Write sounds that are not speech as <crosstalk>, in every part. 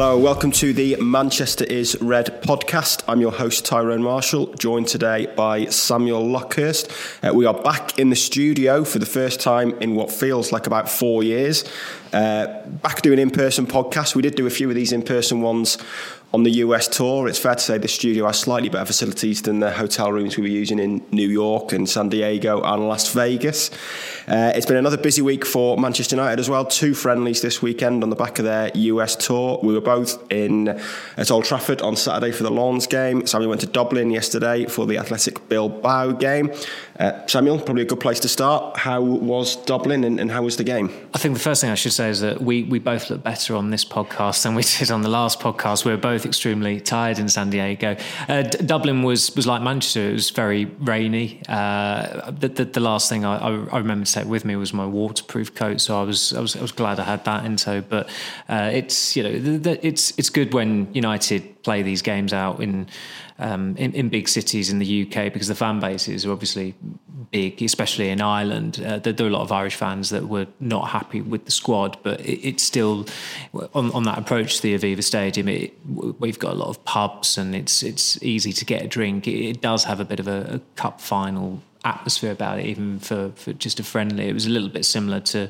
Hello, welcome to the Manchester is Red podcast. I'm your host, Tyrone Marshall, joined today by Samuel Luckhurst. Uh, we are back in the studio for the first time in what feels like about four years. Uh, back to doing in person podcasts. We did do a few of these in person ones on the US tour, it's fair to say the studio has slightly better facilities than the hotel rooms we were using in New York and San Diego and Las Vegas. Uh, it's been another busy week for Manchester United as well. Two friendlies this weekend on the back of their US tour. We were both in at Old Trafford on Saturday for the Lens game. Samuel went to Dublin yesterday for the Athletic Bilbao game. Uh, Samuel, probably a good place to start. How was Dublin and, and how was the game? I think the first thing I should say is that we, we both look better on this podcast than we <laughs> did on the last podcast. We were both extremely tired in San Diego. Uh, D- Dublin was was like Manchester. It was very rainy. Uh, the, the, the, last thing I, I, remember to take with me was my waterproof coat, so I was I was, I was glad I had that in tow. But uh, it's you know the, it's it's good when United play these games out in um, in, in, big cities in the UK because the fan bases are obviously big, especially in Ireland. Uh, there, there, are a lot of Irish fans that were not happy with the squad, but it, it's still on, on, that approach to the Aviva Stadium. It, we've got a lot of pubs and it's it's easy to get a drink. It, it does have a bit of a, a cup final atmosphere about it, even for, for just a friendly. It was a little bit similar to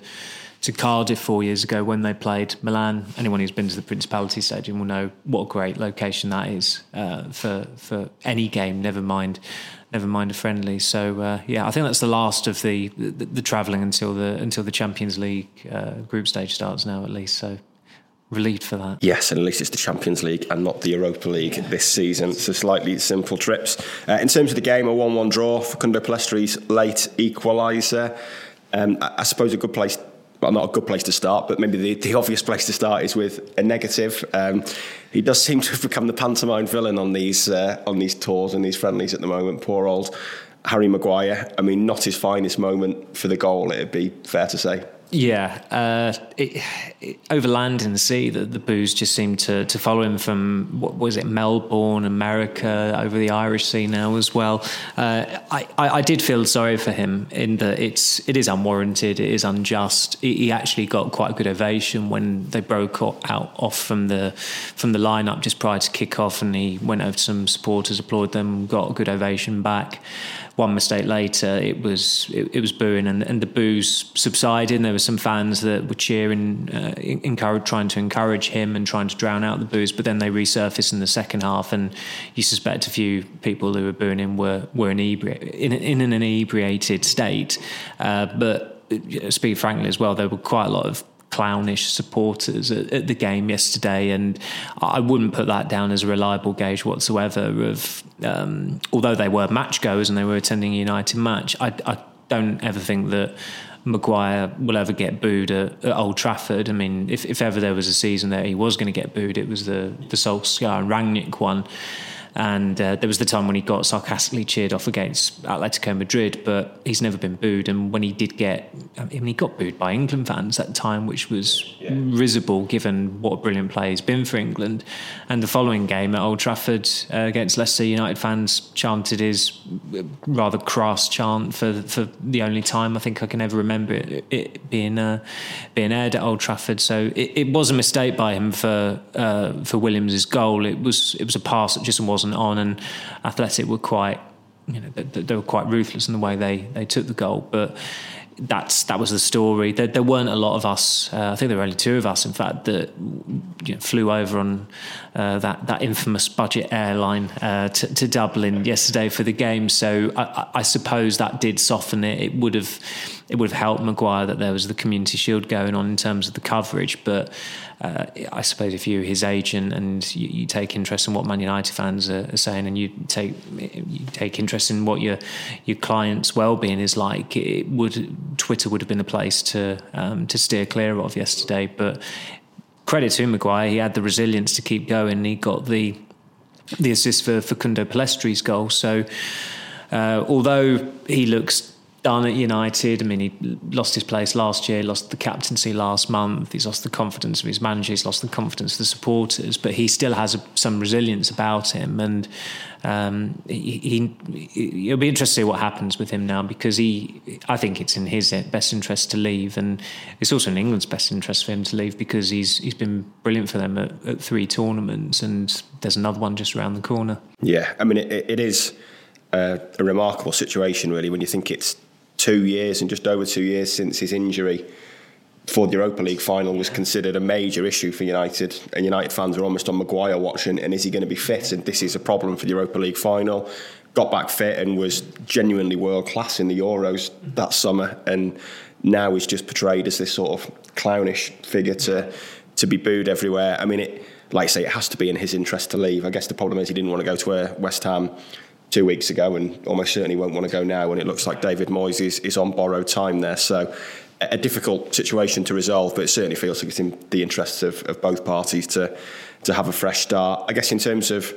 to Cardiff four years ago when they played Milan. Anyone who's been to the Principality Stadium will know what a great location that is uh, for for any game. Never mind, never mind a friendly. So uh, yeah, I think that's the last of the the, the travelling until the until the Champions League uh, group stage starts now at least. So relieved for that. Yes, and at least it's the Champions League and not the Europa League this season. So slightly simple trips. Uh, in terms of the game, a 1 1 draw for Kundo Pellistri's late equaliser. Um, I, I suppose a good place well, not a good place to start, but maybe the, the obvious place to start is with a negative. Um, he does seem to have become the pantomime villain on these uh, on these tours and these friendlies at the moment. Poor old Harry Maguire. I mean, not his finest moment for the goal. It'd be fair to say. Yeah, uh, it, it, over land and sea, the, the boos just seemed to, to follow him from what was it, Melbourne, America, over the Irish Sea now as well. Uh, I, I, I, did feel sorry for him in that it's it is unwarranted, it is unjust. He, he actually got quite a good ovation when they broke out off from the from the lineup just prior to kick off, and he went over to some supporters, applauded them, got a good ovation back one mistake later, it was it, it was booing, and, and the boos subsided. There were some fans that were cheering, uh, encourage, trying to encourage him and trying to drown out the boos. But then they resurfaced in the second half, and you suspect a few people who were booing him were were inebri- in, in an inebriated state. Uh, but uh, speak frankly as well, there were quite a lot of clownish supporters at, at, the game yesterday, and I wouldn't put that down as a reliable gauge whatsoever. Of um, although they were match goers and they were attending a United match, I, I don't ever think that Maguire will ever get booed at, at, Old Trafford. I mean, if, if ever there was a season that he was going to get booed, it was the the Solskjaer and Rangnick one. And uh, there was the time when he got sarcastically cheered off against Atletico Madrid, but he's never been booed. And when he did get, I mean, he got booed by England fans at the time, which was yeah. risible given what a brilliant player he's been for England. And the following game at Old Trafford uh, against Leicester United fans chanted his rather crass chant for for the only time I think I can ever remember it, it being uh, being aired at Old Trafford. So it, it was a mistake by him for uh, for Williams' goal. It was it was a pass that just wasn't wasn't on, and Athletic were quite, you know, they, they were quite ruthless in the way they they took the goal, but that's that was the story. There, there weren't a lot of us. Uh, I think there were only two of us, in fact, that you know, flew over on uh, that that infamous budget airline uh, to, to, Dublin yesterday for the game. So I, I, suppose that did soften it. It would have it would have helped Maguire that there was the Community Shield going on in terms of the coverage, but uh, I suppose if you're his agent and you, you, take interest in what Man United fans are, are, saying, and you take you take interest in what your your client's well-being is like, it would Twitter would have been a place to um, to steer clear of yesterday. But credit to Maguire, he had the resilience to keep going. He got the the assist for Kundo Pellistri's goal. So uh, although he looks done at United. I mean, he lost his place last year, lost the captaincy last month. He's lost the confidence of his manager. He's lost the confidence of the supporters. But he still has a, some resilience about him, and um, he, he, it'll be interesting to see what happens with him now because he, I think it's in his best interest to leave, and it's also in England's best interest for him to leave because he's he's been brilliant for them at, at three tournaments, and there's another one just around the corner. Yeah, I mean, it, it is. a remarkable situation, really, when you think it's two years and just over two years since his injury for the Europa League final was considered a major issue for United, and United fans are almost on Maguire watching. And is he going to be fit? And this is a problem for the Europa League final. Got back fit and was genuinely world class in the Euros that summer, and now he's just portrayed as this sort of clownish figure to to be booed everywhere. I mean, it like I say, it has to be in his interest to leave. I guess the problem is he didn't want to go to a West Ham two weeks ago and almost certainly won't want to go now. And it looks like David Moyes is, is on borrowed time there. So a difficult situation to resolve, but it certainly feels like it's in the interests of, of both parties to to have a fresh start. I guess in terms of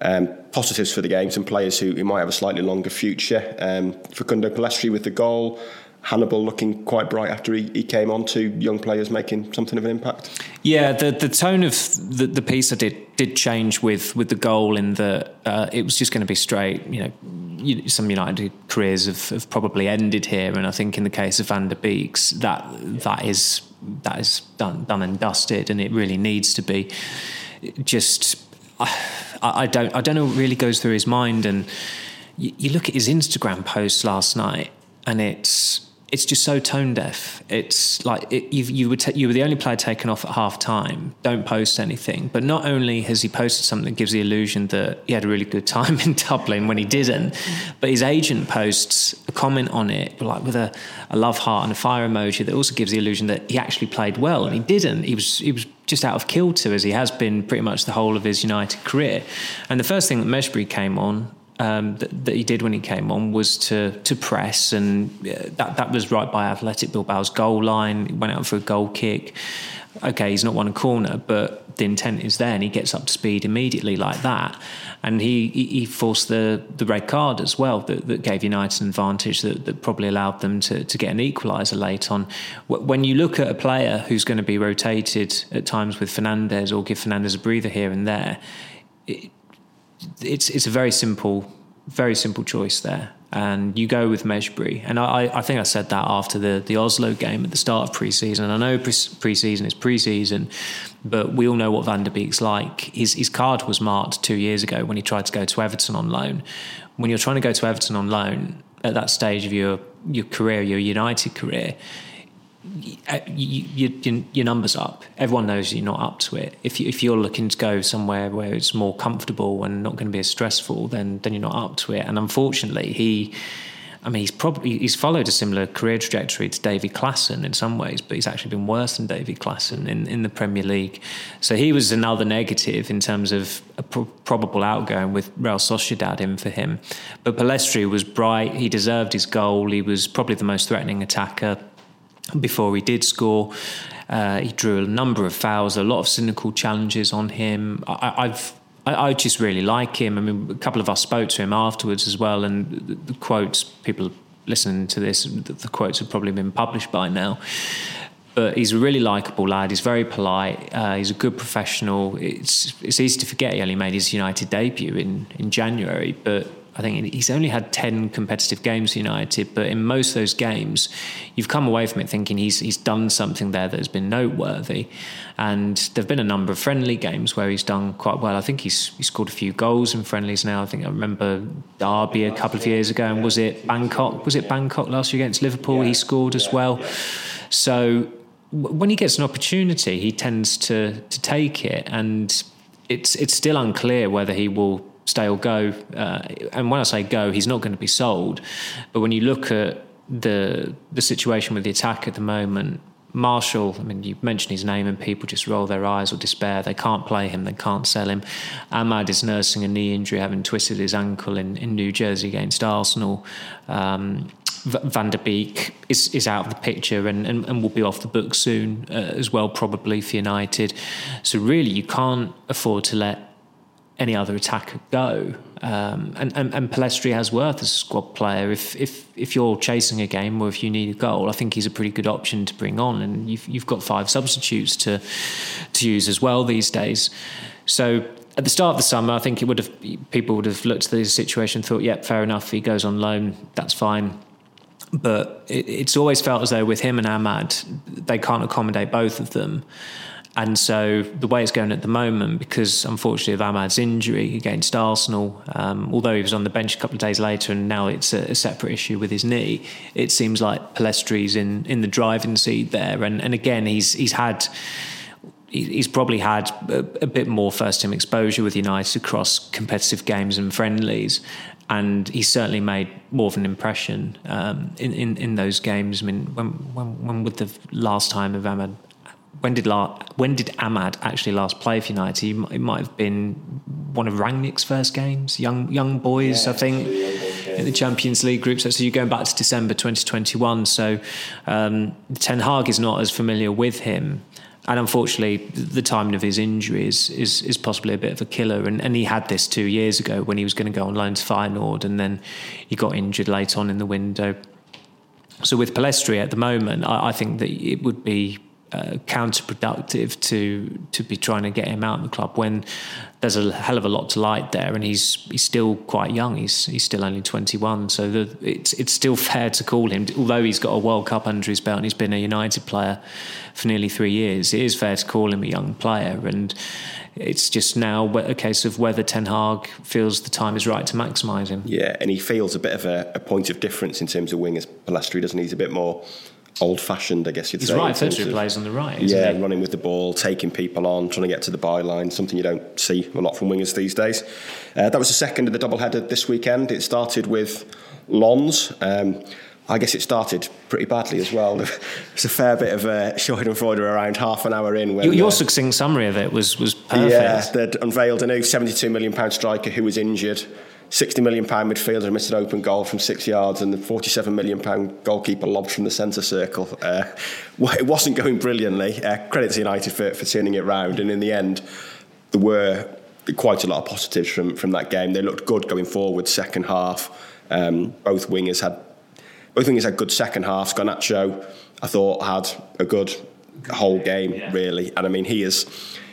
um, positives for the game, some players who, who might have a slightly longer future. Um, Facundo Pellistri with the goal, Hannibal looking quite bright after he, he came on to young players making something of an impact. Yeah, the the tone of the, the piece I did did change with with the goal in that uh, it was just going to be straight. You know, some United careers have, have, probably ended here, and I think in the case of Van der Beeks, that that is that is done done and dusted, and it really needs to be. Just, I, I don't I don't know what really goes through his mind, and you, you look at his Instagram post last night, and it's it's just so tone deaf. It's like it, you were t- you were the only player taken off at half time. Don't post anything. But not only has he posted something that gives the illusion that he had a really good time <laughs> in Dublin when he didn't, but his agent posts a comment on it, like with a, a love heart and a fire emoji, that also gives the illusion that he actually played well, and he didn't. He was he was just out of kilter as he has been pretty much the whole of his United career. And the first thing that Mejbri came on um, that, that, he did when he came on was to to press, and uh, that that was right by Athletic Bilbao's goal line. He went out for a goal kick. Okay, he's not won a corner, but the intent is there, and he gets up to speed immediately like that. And he he forced the the red card as well that, that gave United an advantage that, that probably allowed them to to get an equaliser late on. When you look at a player who's going to be rotated at times with Fernandes or give Fernandes a breather here and there. It, it's it's a very simple, very simple choice there. And you go with Mejbri. And I, I think I said that after the, the Oslo game at the start of preseason. I know preseason is preseason, but we all know what Van der Beek's like. His, his card was marked two years ago when he tried to go to Everton on loan. When you're trying to go to Everton on loan at that stage of your, your career, your United career, you, you, your numbers up. Everyone knows you're not up to it. If, you, if you're looking to go somewhere where it's more comfortable and not going to be as stressful, then then you're not up to it. And unfortunately, he, I mean, he's probably he's followed a similar career trajectory to David Klaassen in some ways, but he's actually been worse than David Klaassen in, in the Premier League. So he was another negative in terms of a pro- probable outgoing with Real Sociedad in for him. But Pellistri was bright. He deserved his goal. He was probably the most threatening attacker before he did score. Uh, he drew a number of fouls, a lot of cynical challenges on him. I, have I, I, just really like him. I mean, a couple of us spoke to him afterwards as well, and the, the quotes people listening to this, the, the, quotes have probably been published by now. But he's a really likable lad. He's very polite. Uh, he's a good professional. It's it's easy to forget he only made his United debut in in January, but I think he's only had 10 competitive games for United, but in most of those games, you've come away from it thinking he's, he's done something there that has been noteworthy. And there have been a number of friendly games where he's done quite well. I think he's, he scored a few goals in friendlies now. I think I remember Derby a couple of years ago, and was it Bangkok? Was it Bangkok last year against Liverpool? He scored as well. So when he gets an opportunity, he tends to, to take it. And it's, it's still unclear whether he will stay or go. Uh, and when I say go, he's not going to be sold. But when you look at the the situation with the attack at the moment, Marshall, I mean, you mention his name and people just roll their eyes or despair. They can't play him, they can't sell him. Amad is nursing a knee injury, having twisted his ankle in, in New Jersey against Arsenal. Um, Van der Beek is, is out of the picture and, and, and will be off the book soon uh, as well, probably for United. So, really, you can't afford to let any other attacker go. Um, and, and, and Pellistri has worth as a squad player. If, if, if you're chasing a game or if you need a goal, I think he's a pretty good option to bring on. And you've, you've got five substitutes to, to use as well these days. So at the start of the summer, I think it would have people would have looked at the situation, thought, "Yep, fair enough. He goes on loan. That's fine." But it, it's always felt as though with him and Amad, they can't accommodate both of them. And so the way it's going at the moment, because unfortunately of Amad's injury against Arsenal, um, although he was on the bench a couple of days later, and now it's a, a separate issue with his knee, it seems like Pellistri's in in the driving seat there. And and again, he's he's had he's probably had a, bit more first team exposure with United across competitive games and friendlies. And he certainly made more of an impression um, in, in, in those games. I mean, when, when, when would the last time of Amad when did La- when did Amad actually last play for United? He it might have been one of Rangnick's first games, young young boys, yeah, I think, in the Champions League group. So, so you're going back to December 2021. So um, Ten Hag is not as familiar with him. And unfortunately, the timing of his injury is, is, possibly a bit of a killer. And, and he had this two years ago when he was going to go on loan to Feyenoord, and then he got injured late on in the window. So with Pellistri at the moment, I, I think that it would be uh, counterproductive to to be trying to get him out of the club when there's a hell of a lot to like there, and he's he's still quite young. He's he's still only 21, so the, it's it's still fair to call him. Although he's got a World Cup under his belt and he's been a United player for nearly three years, it is fair to call him a young player. And it's just now a case of whether Ten Hag feels the time is right to maximise him. Yeah, and he feels a bit of a, a point of difference in terms of wingers. Pellistri doesn't. He's a bit more old fashioned, I guess you'd He's say. right footed, plays on the right. yeah, he? running with the ball, taking people on, trying to get to the byline, something you don't see a lot from wingers these days. Uh, that was the second of the double header this weekend. It started with Lens. Um, I guess it started pretty badly as well. <laughs> it's a fair bit of a uh, Schadenfreude around half an hour in. When, your, uh, succinct summary of it was was perfect. Yeah, they'd unveiled a new 72 million pound striker who was injured. 60 million pound midfielder missed an open goal from six yards and the 47 million pound goalkeeper lobbed from the centre circle. Uh, <laughs> it wasn't going brilliantly. Uh, credit to United for, for turning it round. And in the end, there were quite a lot of positives from, from that game. They looked good going forward, second half. Um, both wingers had both wingers had good second halves. Garnacho, I thought, had a good whole game, really. And I mean, he is,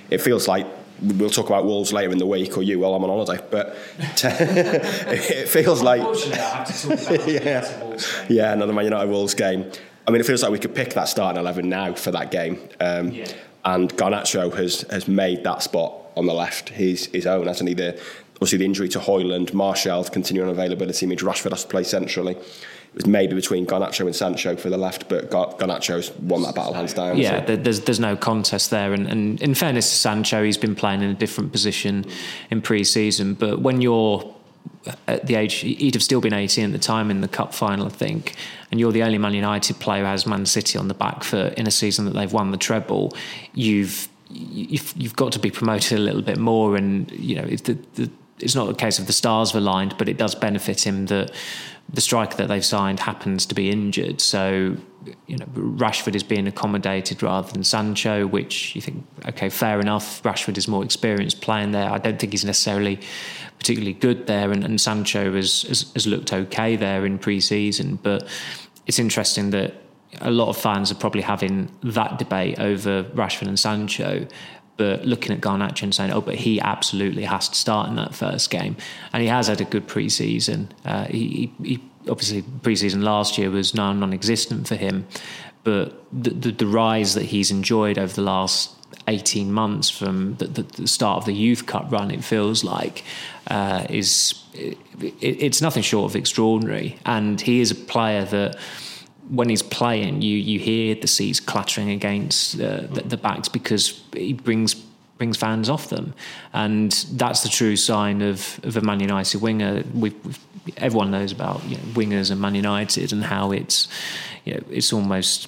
it feels like we'll talk about Wolves later in the week, or you while I'm on holiday. But <laughs> it feels like <laughs> yeah, yeah, another Man United Wolves game. I mean, it feels like we could pick that starting eleven now for that game. Um, yeah. And Garnacho has has made that spot on the left his his own, hasn't he? The, obviously, the injury to Højlund, Martial's continuing availability means Rashford has to play centrally was maybe between Garnacho and Sancho for the left, but Garnacho's won that battle hands down. Yeah, so. there's there's no contest there, and, and in fairness to Sancho, he's been playing in a different position in pre-season. But when you're at the age he'd have still been 18 at the time in the cup final, I think, and you're the only Man United player who has Man City on the back foot in a season that they've won the treble. You've you've, you've got to be promoted a little bit more, and you know the, the, it's not a case of the stars have aligned, but it does benefit him that the striker that they've signed happens to be injured. So, you know, Rashford is being accommodated rather than Sancho, which you think, okay, fair enough. Rashford is more experienced playing there. I don't think he's necessarily particularly good there, and, and Sancho has, has, has looked okay there in pre-season. But it's interesting that a lot of fans are probably having that debate over Rashford and Sancho but looking at Garnacho and saying, oh, but he absolutely has to start in that first game. And he has had a good preseason. Uh, he, he, obviously, preseason last year was non existent for him, but the, the, the, rise that he's enjoyed over the last 18 months from the, the, start of the Youth Cup run, it feels like, uh, is it, it's nothing short of extraordinary. And he is a player that when he's playing, you you hear the seats clattering against uh, the, the, backs because he brings brings fans off them, and that's the true sign of, of a Man United winger. We've, we've, everyone knows about you know, wingers and Man United and how it's you know it's almost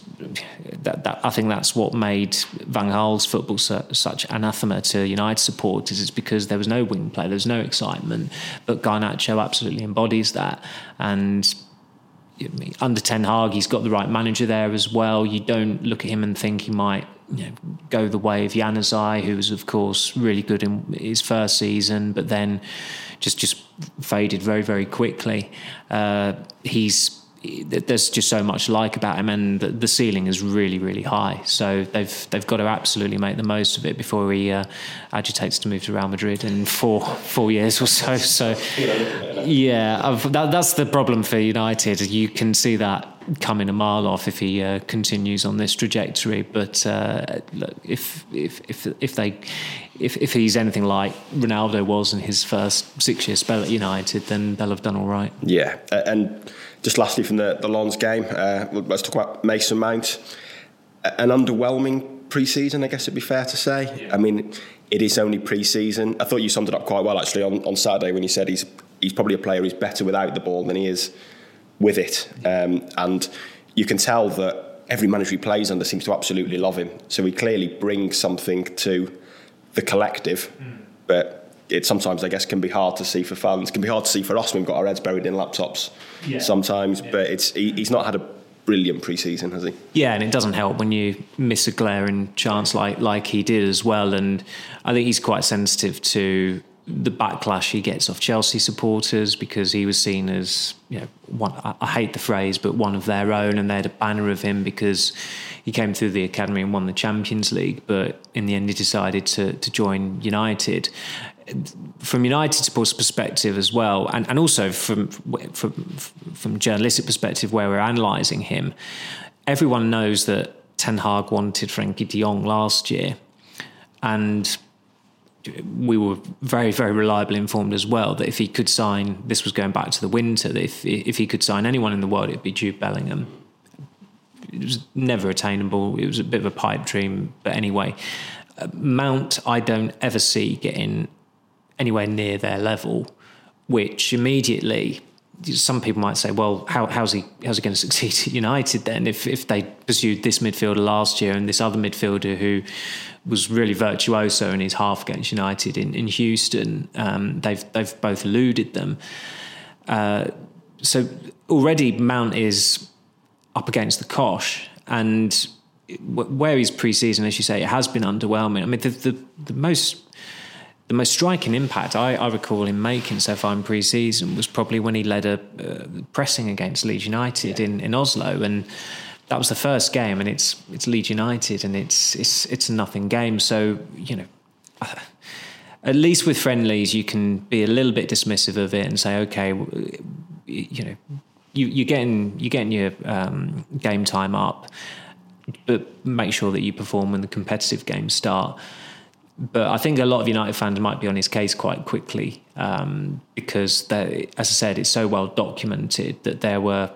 that, that I think that's what made Van Gaal's football su- such anathema to United supporters. It's because there was no wing play, there was no excitement, but Garnacho absolutely embodies that and under Ten Hag, he's got the right manager there as well. You don't look at him and think he might you know, go the way of Januzaj, who was of course really good in his first season, but then just just faded very very quickly. Uh, he's there's just so much like about him, and the, ceiling is really, really high. So they've they've got to absolutely make the most of it before he uh, agitates to move to Real Madrid in four four years or so. So yeah, that, that's the problem for United. You can see that coming a mile off if he uh, continues on this trajectory. But uh, look, if if if if they if if he's anything like Ronaldo was in his first six year spell at United, then they'll have done all right. Yeah, and just lastly from the, the Lens game, uh, let's talk about Mason Mount. An underwhelming pre-season, I guess it'd be fair to say. Yeah. I mean, it is only pre-season. I thought you summed it up quite well actually on, on Saturday when you said he's he's probably a player who's better without the ball than he is with it. Um, and you can tell that every manager he plays under seems to absolutely love him. So he clearly brings something to the collective. Mm. But it sometimes I guess can be hard to see for fans. It can be hard to see for us. We've got our heads buried in laptops yeah. sometimes, yeah. but it's he, he's not had a brilliant pre-season, has he? Yeah, and it doesn't help when you miss a glaring chance like like he did as well. And I think he's quite sensitive to the backlash he gets off Chelsea supporters because he was seen as you know one, I hate the phrase but one of their own and they had a banner of him because he came through the academy and won the Champions League but in the end he decided to to join United from United supporters' perspective as well, and, and also from, from from journalistic perspective, where we're analysing him, everyone knows that Ten Hag wanted Frenkie De Jong last year, and we were very very reliably informed as well that if he could sign, this was going back to the winter, that if if he could sign anyone in the world, it'd be Jude Bellingham. It was never attainable. It was a bit of a pipe dream, but anyway. Uh, Mount, I don't ever see getting anywhere near their level, which immediately some people might say, well, how, how's he how's he going <laughs> to succeed at United then if if they pursued this midfielder last year and this other midfielder who was really virtuoso in his half against United in, in Houston, um, they've they've both eluded them. Uh, so already Mount is up against the cosh and where he's pre-season, as you say, it has been underwhelming. I mean, the, the, the most the most striking impact I, I, recall him making so far in pre-season was probably when he led a uh, pressing against Leeds United in, in Oslo, and that was the first game, and it's it's Leeds United, and it's it's it's a nothing game. So you know, at least with friendlies, you can be a little bit dismissive of it and say, okay, you know, you, you're getting you're getting your um, game time up, but make sure that you perform when the competitive games start but I think a lot of United fans might be on his case quite quickly um, because, as I said, it's so well documented that there were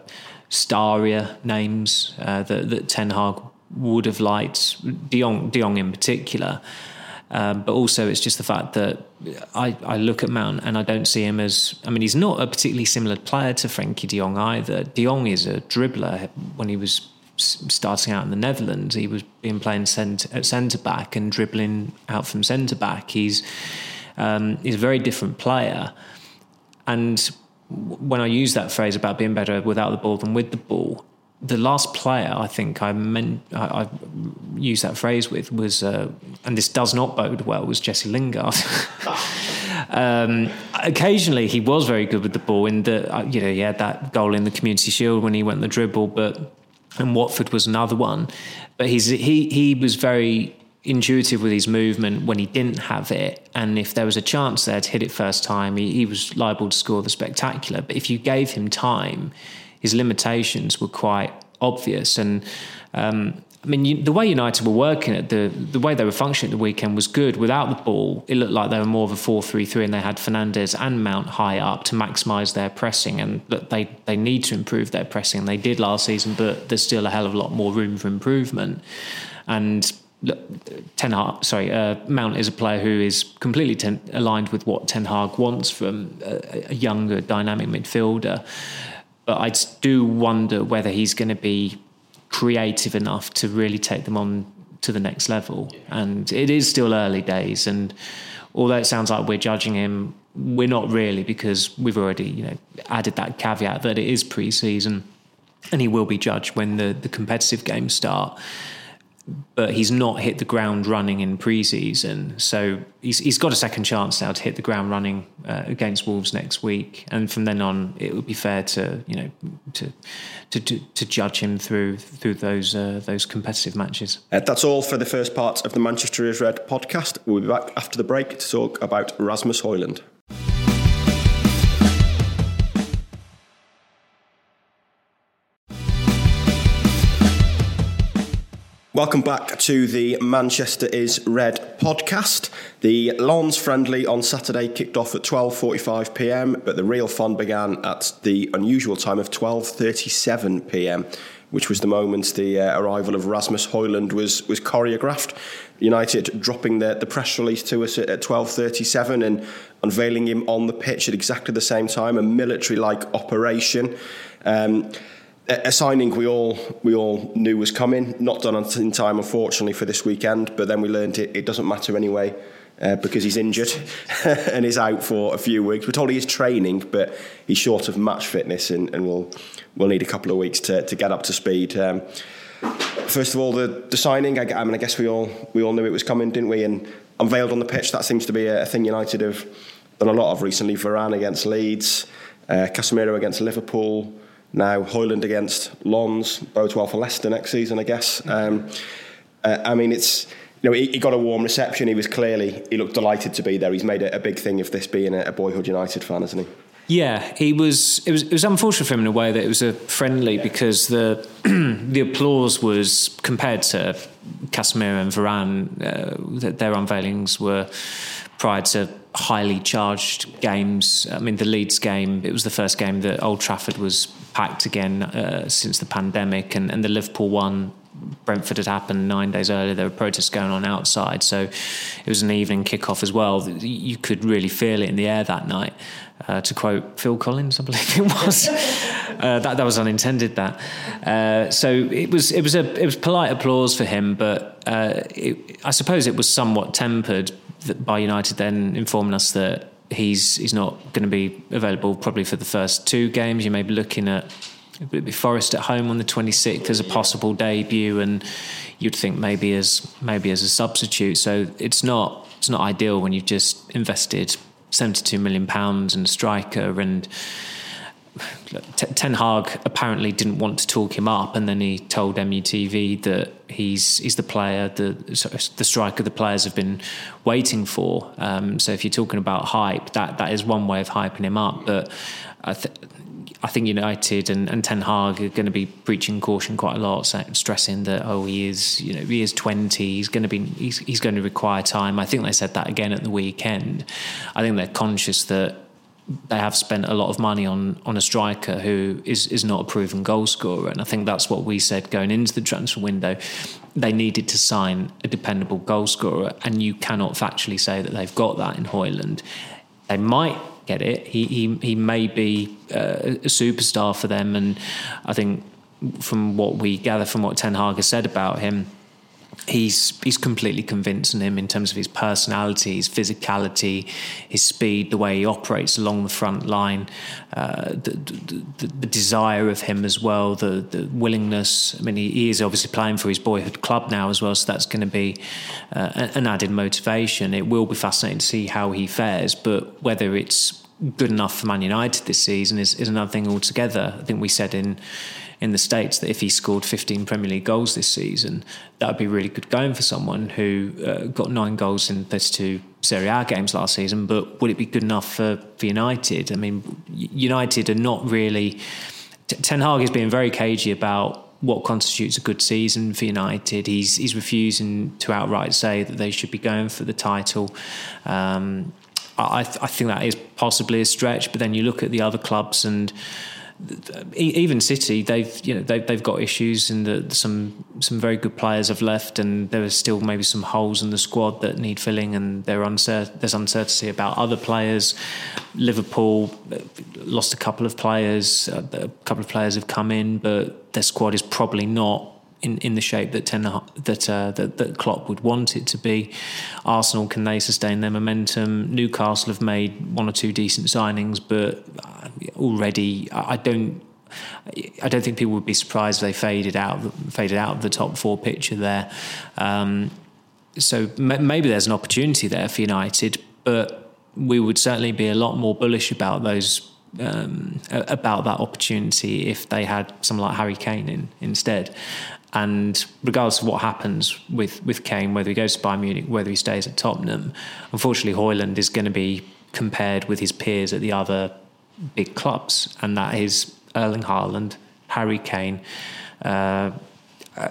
starrier names uh, that, that Ten Hag would have liked, De Jong, De Jong in particular. Um, but also, it's just the fact that I, I look at Mount and I don't see him as. I mean, he's not a particularly similar player to Frenkie De Jong either. De Jong is a dribbler. When he was starting out in the Netherlands, he was being playing centre, at centre back and dribbling out from centre back. He's um, he's a very different player, and when I use that phrase about being better without the ball than with the ball, the last player I think I meant I, I used that phrase with was, uh, and this does not bode well, was Jesse Lingard. <laughs> um, occasionally he was very good with the ball in the uh, you know he had that goal in the Community Shield when he went the dribble, but and Watford was another one. But he's he he was very intuitive with his movement when he didn't have it, and if there was a chance there to hit it first time, he, he was liable to score the spectacular. But if you gave him time, his limitations were quite obvious, and um, I mean, you, the way United were working it, the the way they were functioning at the weekend was good. Without the ball, it looked like they were more of a 4 3 3, and they had Fernandes and Mount high up to maximise their pressing. And that they, they need to improve their pressing. They did last season, but there's still a hell of a lot more room for improvement. And Ten Hag, sorry, uh, Mount is a player who is completely ten, aligned with what Ten Hag wants from a, a younger, dynamic midfielder. But I do wonder whether he's going to be creative enough to really take them on to the next level. And it is still early days. And although it sounds like we're judging him, we're not really because we've already, you know, added that caveat that it is pre-season and he will be judged when the, the competitive games start. But he's not hit the ground running in pre-season. So he's he's got a second chance now to hit the ground running uh, against Wolves next week, and from then on, it would be fair to you know to to to, to judge him through through those uh, those competitive matches. Uh, that's all for the first part of the Manchester is Red podcast. We'll be back after the break to talk about Rasmus Højlund. Welcome back to the Manchester is Red podcast. The Lens friendly on Saturday kicked off at 12:45 p.m., but the real fun began at the unusual time of 12:37 p.m., which was the moment the uh, arrival of Rasmus Højlund was was choreographed. United dropping the, the press release to us at, at 12:37 and unveiling him on the pitch at exactly the same time, a military-like operation. Um, a signing we all we all knew was coming, not done in time, unfortunately, for this weekend. But then we learned it, it doesn't matter anyway uh, because he's injured <laughs> and is out for a few weeks. We're told he is training, but he's short of match fitness and, and will will need a couple of weeks to, to get up to speed. Um, first of all, the, the signing. I, I, mean, I guess we all we all knew it was coming, didn't we? And unveiled on the pitch. That seems to be a, a thing United have done a lot of recently. Varane against Leeds, uh, Casemiro against Liverpool. Now Højlund against Lens bodes well for Leicester next season, I guess. Um, uh, I mean, it's you know he, he, got a warm reception. He was clearly he looked delighted to be there. He's made a, a big thing of this being a, a boyhood United fan, hasn't he? Yeah, he was. It was. It was unfortunate for him in a way that it was a friendly because the <clears throat> the applause was compared to Casemiro and Varane. Uh, their unveilings were prior to highly charged games. I mean, the Leeds game. It was the first game that Old Trafford was packed again uh, since the pandemic, and, and the Liverpool one. Brentford had happened nine days earlier. There were protests going on outside, so it was an evening kickoff as well. You could really feel it in the air that night. Uh, to quote Phil Collins, I believe it was. <laughs> uh, that that was unintended. That uh, so it was it was a it was polite applause for him, but uh, it, I suppose it was somewhat tempered by United then informing us that he's he's not going to be available probably for the first two games. You may be looking at Forest at home on the 26th as a possible debut, and you'd think maybe as maybe as a substitute. So it's not it's not ideal when you've just invested 72 million pounds in a striker and Ten Hag apparently didn't want to talk him up, and then he told MUTV that he's he's the player, the the striker the players have been waiting for. Um, so if you're talking about hype, that that is one way of hyping him up. But I, th- I think United and, and Ten Hag are going to be preaching caution quite a lot, stressing that oh he is you know he is 20, he's going to be he's, he's going to require time. I think they said that again at the weekend. I think they're conscious that they have spent a lot of money on on a striker who is is not a proven goal scorer, and I think that's what we said going into the transfer window. They needed to sign a dependable goal scorer, and you cannot factually say that they've got that in Højlund. They might get it. He he he may be uh, a superstar for them, and I think from what we gather from what Ten Hag has said about him he's he's completely convincing him in terms of his personality, his physicality, his speed, the way he operates along the front line, uh, the, the, the, desire of him as well, the the willingness. I mean, he, he, is obviously playing for his boyhood club now as well, so that's going to be uh, an added motivation. It will be fascinating to see how he fares, but whether it's good enough for Man United this season is, is another thing altogether. I think we said in in the States that if he scored 15 Premier League goals this season, that would be really good going for someone who uh, got nine goals in 32 Serie A games last season. But would it be good enough for, for United? I mean, United are not really. Ten Hag is being very cagey about what constitutes a good season for United. He's he's refusing to outright say that they should be going for the title. Um, I, I think that is possibly a stretch, but then you look at the other clubs and even City, they've you know they've, they've got issues, and the, some some very good players have left, and there are still maybe some holes in the squad that need filling, and there's uncertainty about other players. Liverpool uh, lost a couple of players, uh, a couple of players have come in, but their squad is probably not in, in the shape that Ten, that, uh, that that Klopp would want it to be. Arsenal can they sustain their momentum? Newcastle have made one or two decent signings, but already I don't I don't think people would be surprised if they faded out faded out of the top four picture there. Um, so maybe there's an opportunity there for United, but we would certainly be a lot more bullish about those um, about that opportunity if they had someone like Harry Kane in instead. And regardless of what happens with, with Kane, whether he goes to Bayern Munich, whether he stays at Tottenham, unfortunately, Højlund is going to be compared with his peers at the other big clubs, and that is Erling Haaland, Harry Kane. Uh,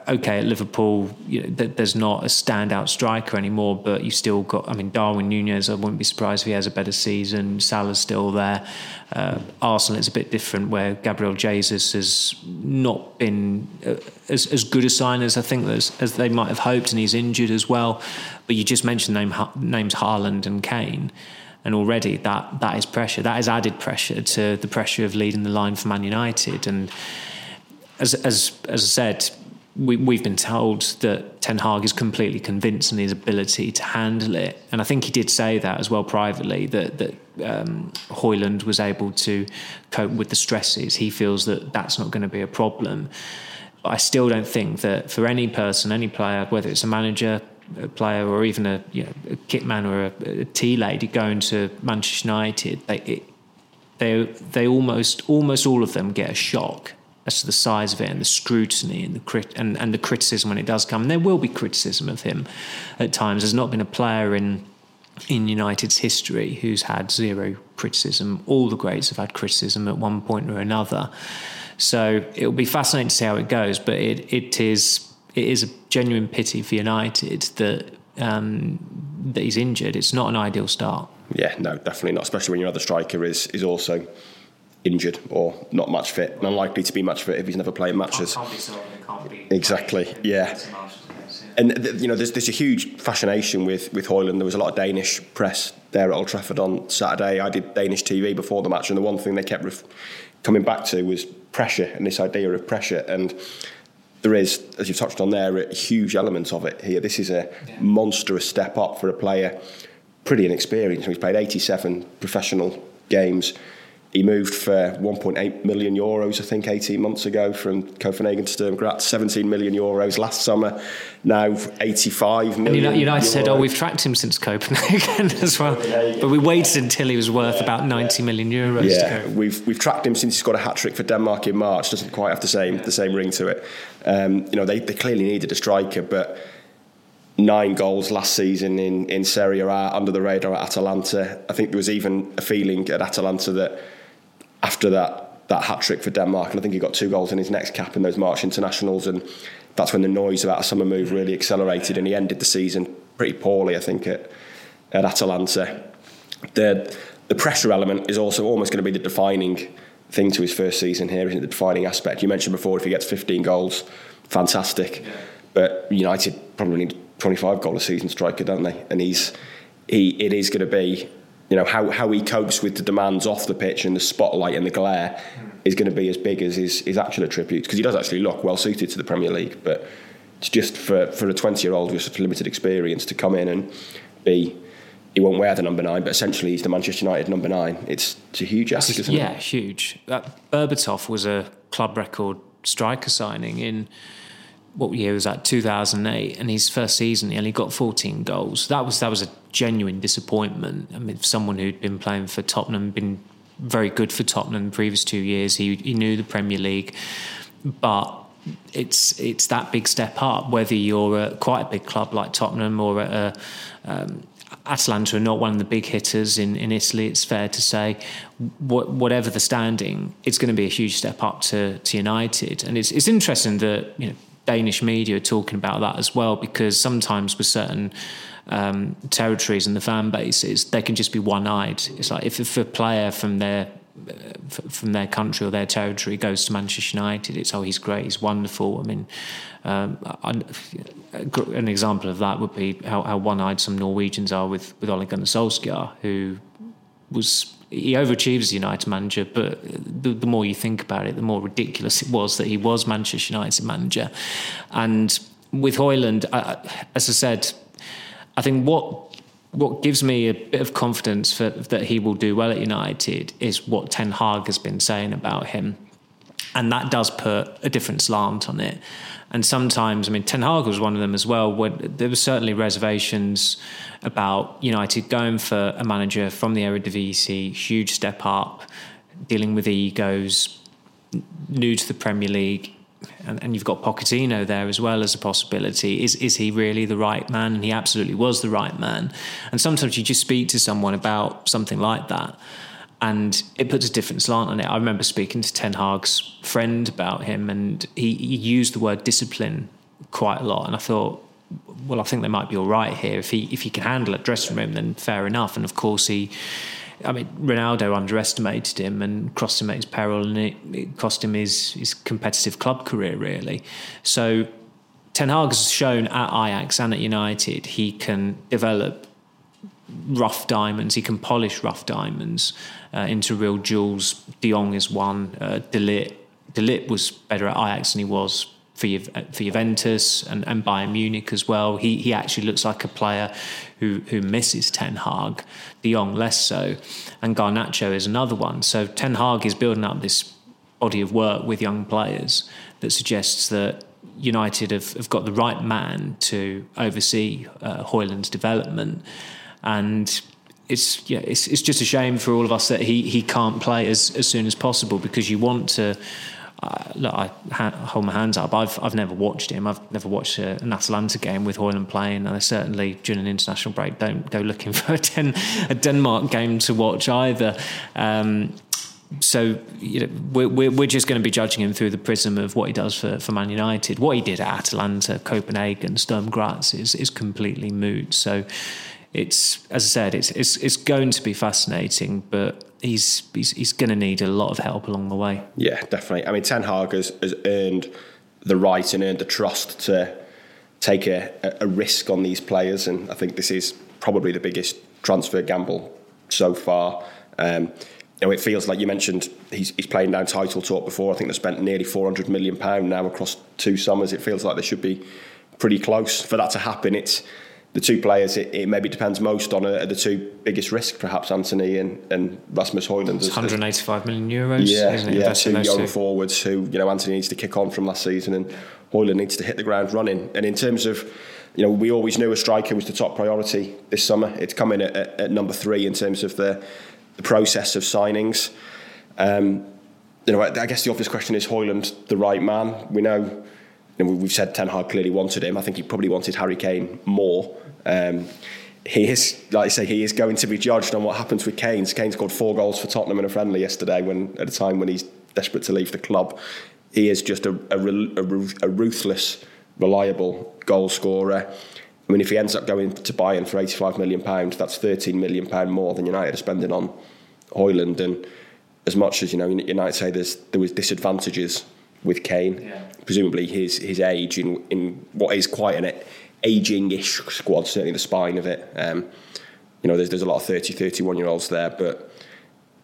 okay, at Liverpool, you know, there's not a standout striker anymore, but you've still got, I mean, Darwin Nunez, I wouldn't be surprised if he has a better season. Salah's still there. Uh, Arsenal, it's a bit different where Gabriel Jesus has not been uh, as, as good a sign as I think as, as they might have hoped, and he's injured as well. But you just mentioned name, names Haaland and Kane and already that that is pressure. That is added pressure to the pressure of leading the line for Man United. And as as as I said, we, we've been told that Ten Hag is completely convinced in his ability to handle it, and I think he did say that as well privately that that um, Højlund was able to cope with the stresses. He feels that that's not going to be a problem. I still don't think that for any person, any player, whether it's a manager, player, or even a, you know, a kit man or a, a tea lady going to Manchester United, they it, they they almost almost all of them get a shock as to the size of it and the scrutiny and the crit- and, and the criticism when it does come. And there will be criticism of him at times. There's not been a player in in United's history who's had zero criticism. All the greats have had criticism at one point or another. So it'll be fascinating to see how it goes. But it it is it is a genuine pity for United that um, that he's injured. It's not an ideal start. Yeah, no, definitely not. Especially when your other striker is is also injured or not match fit and unlikely to be match fit if he's never played matches. Can't, can't can't be exactly, yeah. And you know, there's, there's a huge fascination with with Højlund. There was a lot of Danish press there at Old Trafford on Saturday. I did Danish TV before the match, and the one thing they kept ref- coming back to was pressure and this idea of pressure. And there is, as you've touched on there, a huge element of it here. This is a yeah. monstrous step up for a player, pretty inexperienced. He's played 87 professional games he moved for 1.8 million euros, I think, 18 months ago from Copenhagen to Sturm Graz. 17 million euros last summer. Now 85 million. And United said, "Oh, we've tracked him since Copenhagen <laughs> as well, but we waited until he was worth about 90 million euros." Yeah, we've we've tracked him since he's got a hat trick for Denmark in March. Doesn't quite have the same the same ring to it. Um, you know, they they clearly needed a striker, but nine goals last season in, in Serie A under the radar at Atalanta. I think there was even a feeling at Atalanta that after that that hat trick for Denmark, and I think he got two goals in his next cap in those March internationals, and that's when the noise about a summer move mm. really accelerated, and he ended the season pretty poorly, I think, at, at Atalanta. The the pressure element is also almost going to be the defining thing to his first season here, isn't it? The defining aspect. You mentioned before, if he gets 15 goals, fantastic. But United probably need 25 goal a season striker, don't they? And he's he it is going to be you know how, how he copes with the demands off the pitch and the spotlight and the glare is going to be as big as his, his actual attributes because he does actually look well suited to the Premier League but it's just for, for a 20 year old with limited experience to come in and be he won't wear the number nine but essentially he's the Manchester United number nine it's, it's a huge asset, isn't yeah, it? huge that Berbatov was a club record striker signing in what year was that? 2008 and his first season he only got 14 goals. That was that was a genuine disappointment. I mean someone who'd been playing for tottenham been very good for tottenham the previous two years. He, he knew the premier league. But it's it's that big step up whether you're at quite a big club like tottenham or at a um, Atalanta are not one of the big hitters in, in Italy, it's fair to say. What, whatever the standing, it's going to be a huge step up to, to United. And it's, it's interesting that you know, Danish media are talking about that as well, because sometimes with certain um, territories and the fan bases, they can just be one-eyed. It's like if, if a player from their from their country or their territory goes to Manchester United, it's oh he's great, he's wonderful. I mean, um, an example of that would be how, how one-eyed some Norwegians are with with Ole Gunnar Solskjaer, who was he overachieves as United manager, but the, the, more you think about it, the more ridiculous it was that he was Manchester United manager. And with Højlund, I, as I said, I think what what gives me a bit of confidence for, that he will do well at United is what Ten Hag has been saying about him. And that does put a different slant on it. And sometimes, I mean, Ten Hag was one of them as well. Where there were certainly reservations about United going for a manager from the Eredivisie, huge step up, dealing with egos, new to the Premier League, and, and, you've got Pochettino there as well as a possibility. Is is he really the right man? And he absolutely was the right man. And sometimes you just speak to someone about something like that, and it puts a different slant on it. I remember speaking to Ten Hag's friend about him, and he, he used the word discipline quite a lot. And I thought, well, I think they might be all right here. If he if he can handle it dressing room, then fair enough. And of course, he. I mean, Ronaldo underestimated him and crossed him at his peril, and it, it cost him his, his competitive club career, really. So, Ten Hag has shown at Ajax and at United he can develop rough diamonds. He can polish rough diamonds uh, into real jewels. De Jong is one. Uh, De Ligt, Delit was better at Ajax than he was for, Ju- for Juventus and, and Bayern Munich as well. He he actually looks like a player who who misses Ten Hag. De Jong less so, and Garnacho is another one. So Ten Hag is building up this body of work with young players that suggests that United have, have got the right man to oversee uh, Højlund's development and it's yeah, it's it's just a shame for all of us that he he can't play as as soon as possible because you want to. Uh, look, I ha- hold my hands up. I've I've never watched him. I've never watched a, an Atalanta game with Højlund playing, and I certainly during an international break don't go looking <laughs> for a, Den- a Denmark game to watch either. Um, so you know, we're, we're just going to be judging him through the prism of what he does for, for Man United. What he did at Atalanta, Copenhagen, Sturm Graz is, is completely moot. So it's as I said, it's it's it's going to be fascinating, but he's he's he's going to need a lot of help along the way. Yeah, definitely. I mean, Ten Hag has, has earned the right and earned the trust to take a, a risk on these players, and I think this is probably the biggest transfer gamble so far. Um, you know, it feels like you mentioned he's, he's playing down title talk before. I think they spent nearly 400 million pound now across two summers. It feels like they should be pretty close for that to happen. It's the two players it, it, maybe depends most on are the two biggest risks, perhaps Antony and, and Rasmus Højlund. It's 185 million euros. Yeah, yeah, two young two. forwards who you know Antony needs to kick on from last season and Højlund needs to hit the ground running. And in terms of you know, we always knew a striker was the top priority this summer. It's coming at, at, at number three in terms of the, the process of signings. Um, you know, I, I guess the obvious question is Højlund the right man? We know we've said Ten Hag clearly wanted him. I think he probably wanted Harry Kane more. Um, he is, like I say, he is going to be judged on what happens with Kane. Kane scored four goals for Tottenham in a friendly yesterday, when at a time when he's desperate to leave the club. He is just a, a, a, a ruthless, reliable goal scorer. I mean, if he ends up going to Bayern for 85 million pounds, that's 13 million pound more than United are spending on Højlund. And as much as you know, United say there was disadvantages with Kane. Yeah. Presumably, his his age in in what is quite an aging-ish squad, certainly the spine of it. Um, you know, there's there's a lot of 30, 31 year olds there, but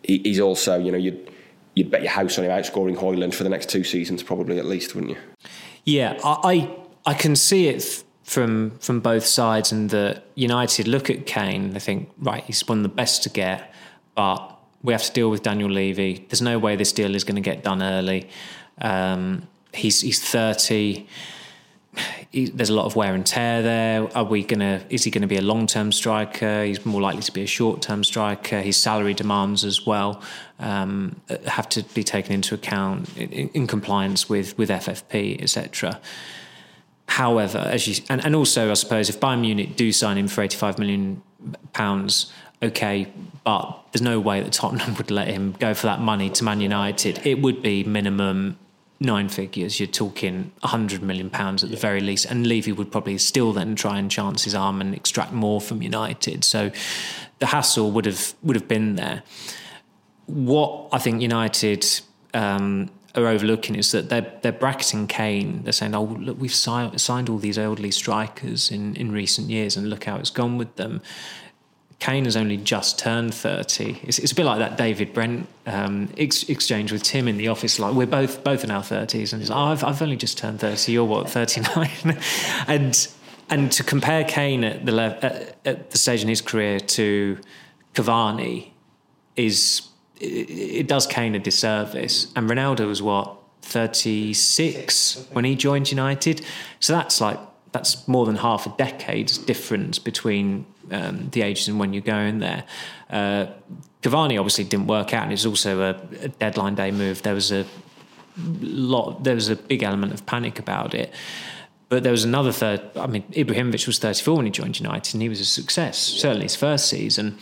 he, he's also, you know, you'd you'd bet your house on him outscoring Højlund for the next two seasons, probably at least, wouldn't you? Yeah, I I can see it from from both sides, and the United look at Kane, they think, right, he's one of the best to get, but we have to deal with Daniel Levy. There's no way this deal is going to get done early. Um, he's he's 30. He, there's a lot of wear and tear there. Are we gonna? Is he going to be a long-term striker? He's more likely to be a short-term striker. His salary demands as well um, have to be taken into account in, in compliance with with FFP, etc. However, as you and, and also, I suppose if Bayern Munich do sign him for 85 million pounds, okay, but there's no way that Tottenham <laughs> would let him go for that money to Man United. It would be minimum nine figures. You're talking 100 million pounds at the very least. And Levy would probably still then try and chance his arm and extract more from United. So the hassle would have would have been there. What I think United um, are overlooking is that they're they're bracketing Kane. They're saying, "Oh, look, we've signed, signed all these elderly strikers in in recent years, and look how it's gone with them." Kane has only just turned 30. It's, it's a bit like that David Brent um, ex- exchange with Tim in the office. Like, we're both both in our 30s. And he's like, oh, I've, I've only just turned 30. You're what, 39? <laughs> and and to compare Kane at the, le- at, at the stage in his career to Cavani is, it, it does Kane a disservice. And Ronaldo was what, 36 when he joined United. So that's like that's more than half a decade's difference between um, the ages and when you go in there. Uh, Cavani obviously didn't work out, and it was also a, a deadline day move. There was a lot, there was a big element of panic about it. But there was another third. I mean, Ibrahimovic was 34 when he joined United, and he was a success, certainly his first season.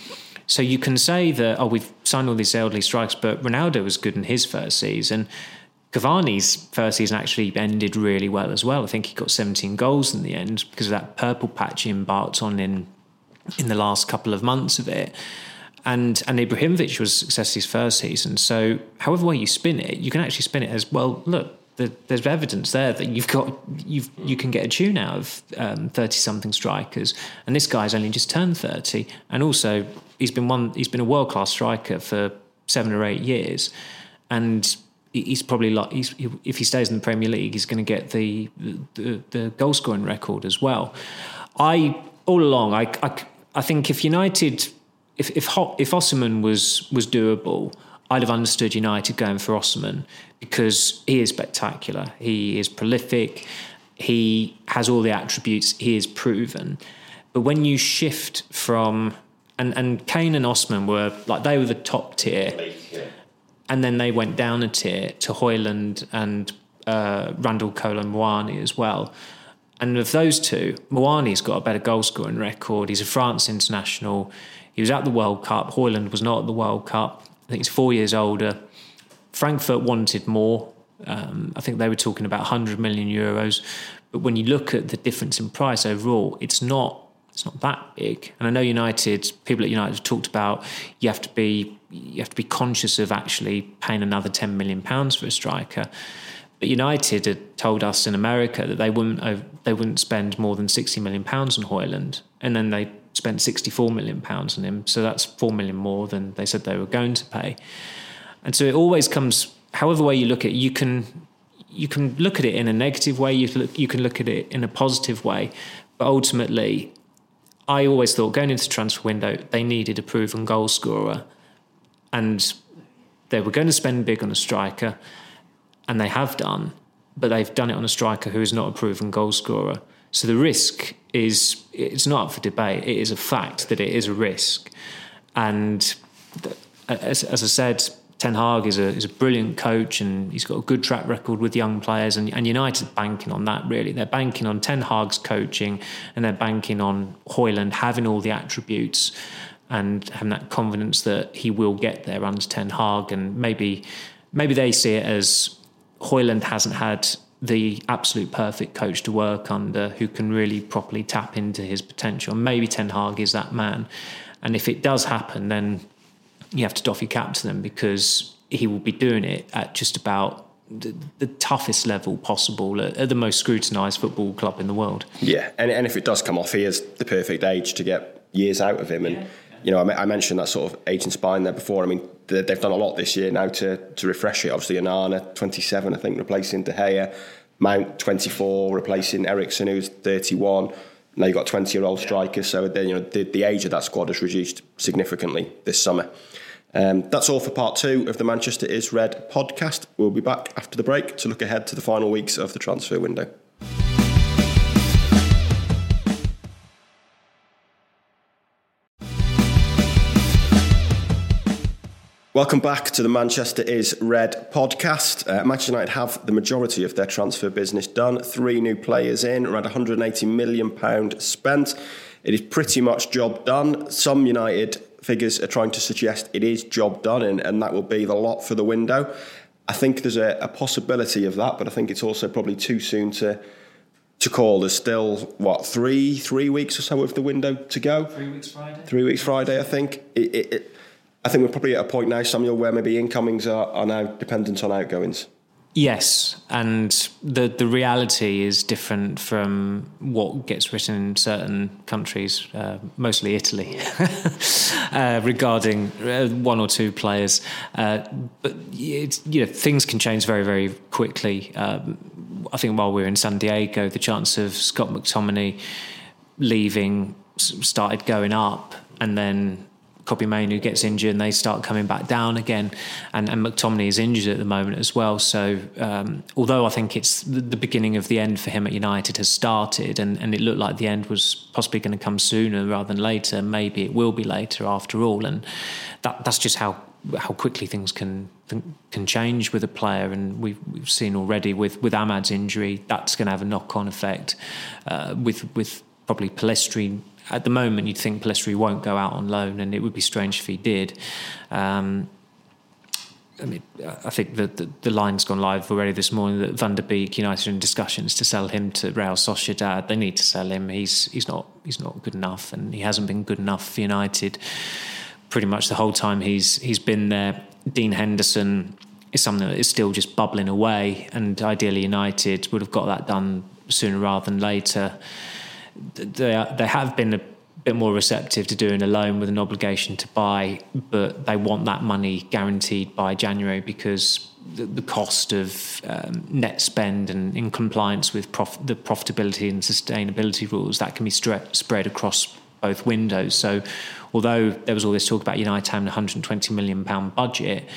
So you can say that, oh, we've signed all these elderly strikers, but Ronaldo was good in his first season. Cavani's first season actually ended really well as well. I think he got 17 goals in the end because of that purple patch he embarked on in in the last couple of months of it. And and Ibrahimovic was success his first season. So however way you spin it, you can actually spin it as well. Look, the, there's evidence there that you've got you've you can get a tune out of thirty um, something strikers, and this guy's only just turned thirty, and also he's been one he's been a world class striker for seven or eight years, and he's probably like he's, if he stays in the Premier League, he's going to get the, the the goal scoring record as well. I all along I I, I think if United if if if Osimhen was was doable, I'd have understood United going for Osimhen because he is spectacular. He is prolific. He has all the attributes. He is proven. But when you shift from and and Kane and Osimhen were like they were the top tier, and then they went down a tier to Højlund and uh, Randal Kolo Muani as well. And of those two, Muani's got a better goal scoring record. He's a France international. He was at the World Cup. Højlund was not at the World Cup. I think he's four years older. Frankfurt wanted more. Um, I think they were talking about 100 million euros. But when you look at the difference in price overall, it's not it's not that big. And I know United people at United have talked about you have to be you have to be conscious of actually paying another 10 million pounds for a striker. But United had told us in America that they wouldn't they wouldn't spend more than 60 million pounds on Højlund, and then they spent 64 million pounds on him. So that's 4 million more than they said they were going to pay. And so it always comes however way you look at it, you can you can look at it in a negative way, you look, you can look at it in a positive way, but ultimately I always thought going into transfer window, they needed a proven goal scorer. And they were going to spend big on a striker, and they have done, but they've done it on a striker who is not a proven goal scorer. So the risk is it's not up for debate. It is a fact that it is a risk, and as, as I said, Ten Hag is a is a brilliant coach, and he's got a good track record with young players. And, and United banking on that really. They're banking on Ten Hag's coaching, and they're banking on Højlund having all the attributes and having that confidence that he will get there under Ten Hag. And maybe maybe they see it as Højlund hasn't had the absolute perfect coach to work under who can really properly tap into his potential. And maybe Ten Hag is that man. And if it does happen, then you have to doff your cap to them because he will be doing it at just about the, the toughest level possible at, at, the most scrutinised football club in the world. Yeah, and, and if it does come off, he is the perfect age to get years out of him. And, yeah. You know, I, I, mentioned that sort of aging spine there before. I mean, they've done a lot this year now to, to refresh it. Obviously, Onana, 27, I think, replacing De Gea. Mount, 24, replacing Eriksen, who's 31 now you've got 20 year old strikers, so then, you know the, the age of that squad has reduced significantly this summer. Um, that's all for part two of the Manchester is Red podcast. We'll be back after the break to look ahead to the final weeks of the transfer window. Welcome back to the Manchester is Red podcast. Uh, Manchester United have the majority of their transfer business done. Three new players in, around 180 million pound spent. It is pretty much job done. Some United figures are trying to suggest it is job done and, and that will be the lot for the window. I think there's a, a possibility of that, but I think it's also probably too soon to to call. There's still what three three weeks or so of the window to go. Three weeks Friday. Three weeks Friday, I think. It, it, it, I think we're probably at a point now, Samuel, where maybe incomings are, are now dependent on outgoings. Yes, and the the reality is different from what gets written in certain countries, uh, mostly Italy, <laughs> uh, regarding uh, one or two players. Uh, but you know, things can change very very quickly. Um, I think while we were in San Diego, the chance of Scott McTominay leaving started going up, and then Kobbie who gets injured and they start coming back down again. And, and McTominay is injured at the moment as well. So um, although I think it's the, beginning of the end for him at United has started and, and it looked like the end was possibly going to come sooner rather than later, maybe it will be later after all. And that, that's just how how quickly things can can change with a player, and we've, we've seen already with with Amad's injury that's going to have a knock on effect. Uh, with with probably Pellistri at the moment, you'd think Pellistri won't go out on loan, and it would be strange if he did. Um, I mean, I think that the, the, line's gone live already this morning that Van der Beek United in discussions to sell him to Real Sociedad. They need to sell him. He's he's not he's not good enough, and he hasn't been good enough for United pretty much the whole time he's he's been there. Dean Henderson is something that is still just bubbling away, and ideally United would have got that done sooner rather than later. They they have been a bit more receptive to doing a loan with an obligation to buy, but they want that money guaranteed by January because the, the cost of um, net spend and in compliance with prof- the profitability and sustainability rules that can be stre- spread across both windows. So, although there was all this talk about United having a 120 million pound budget,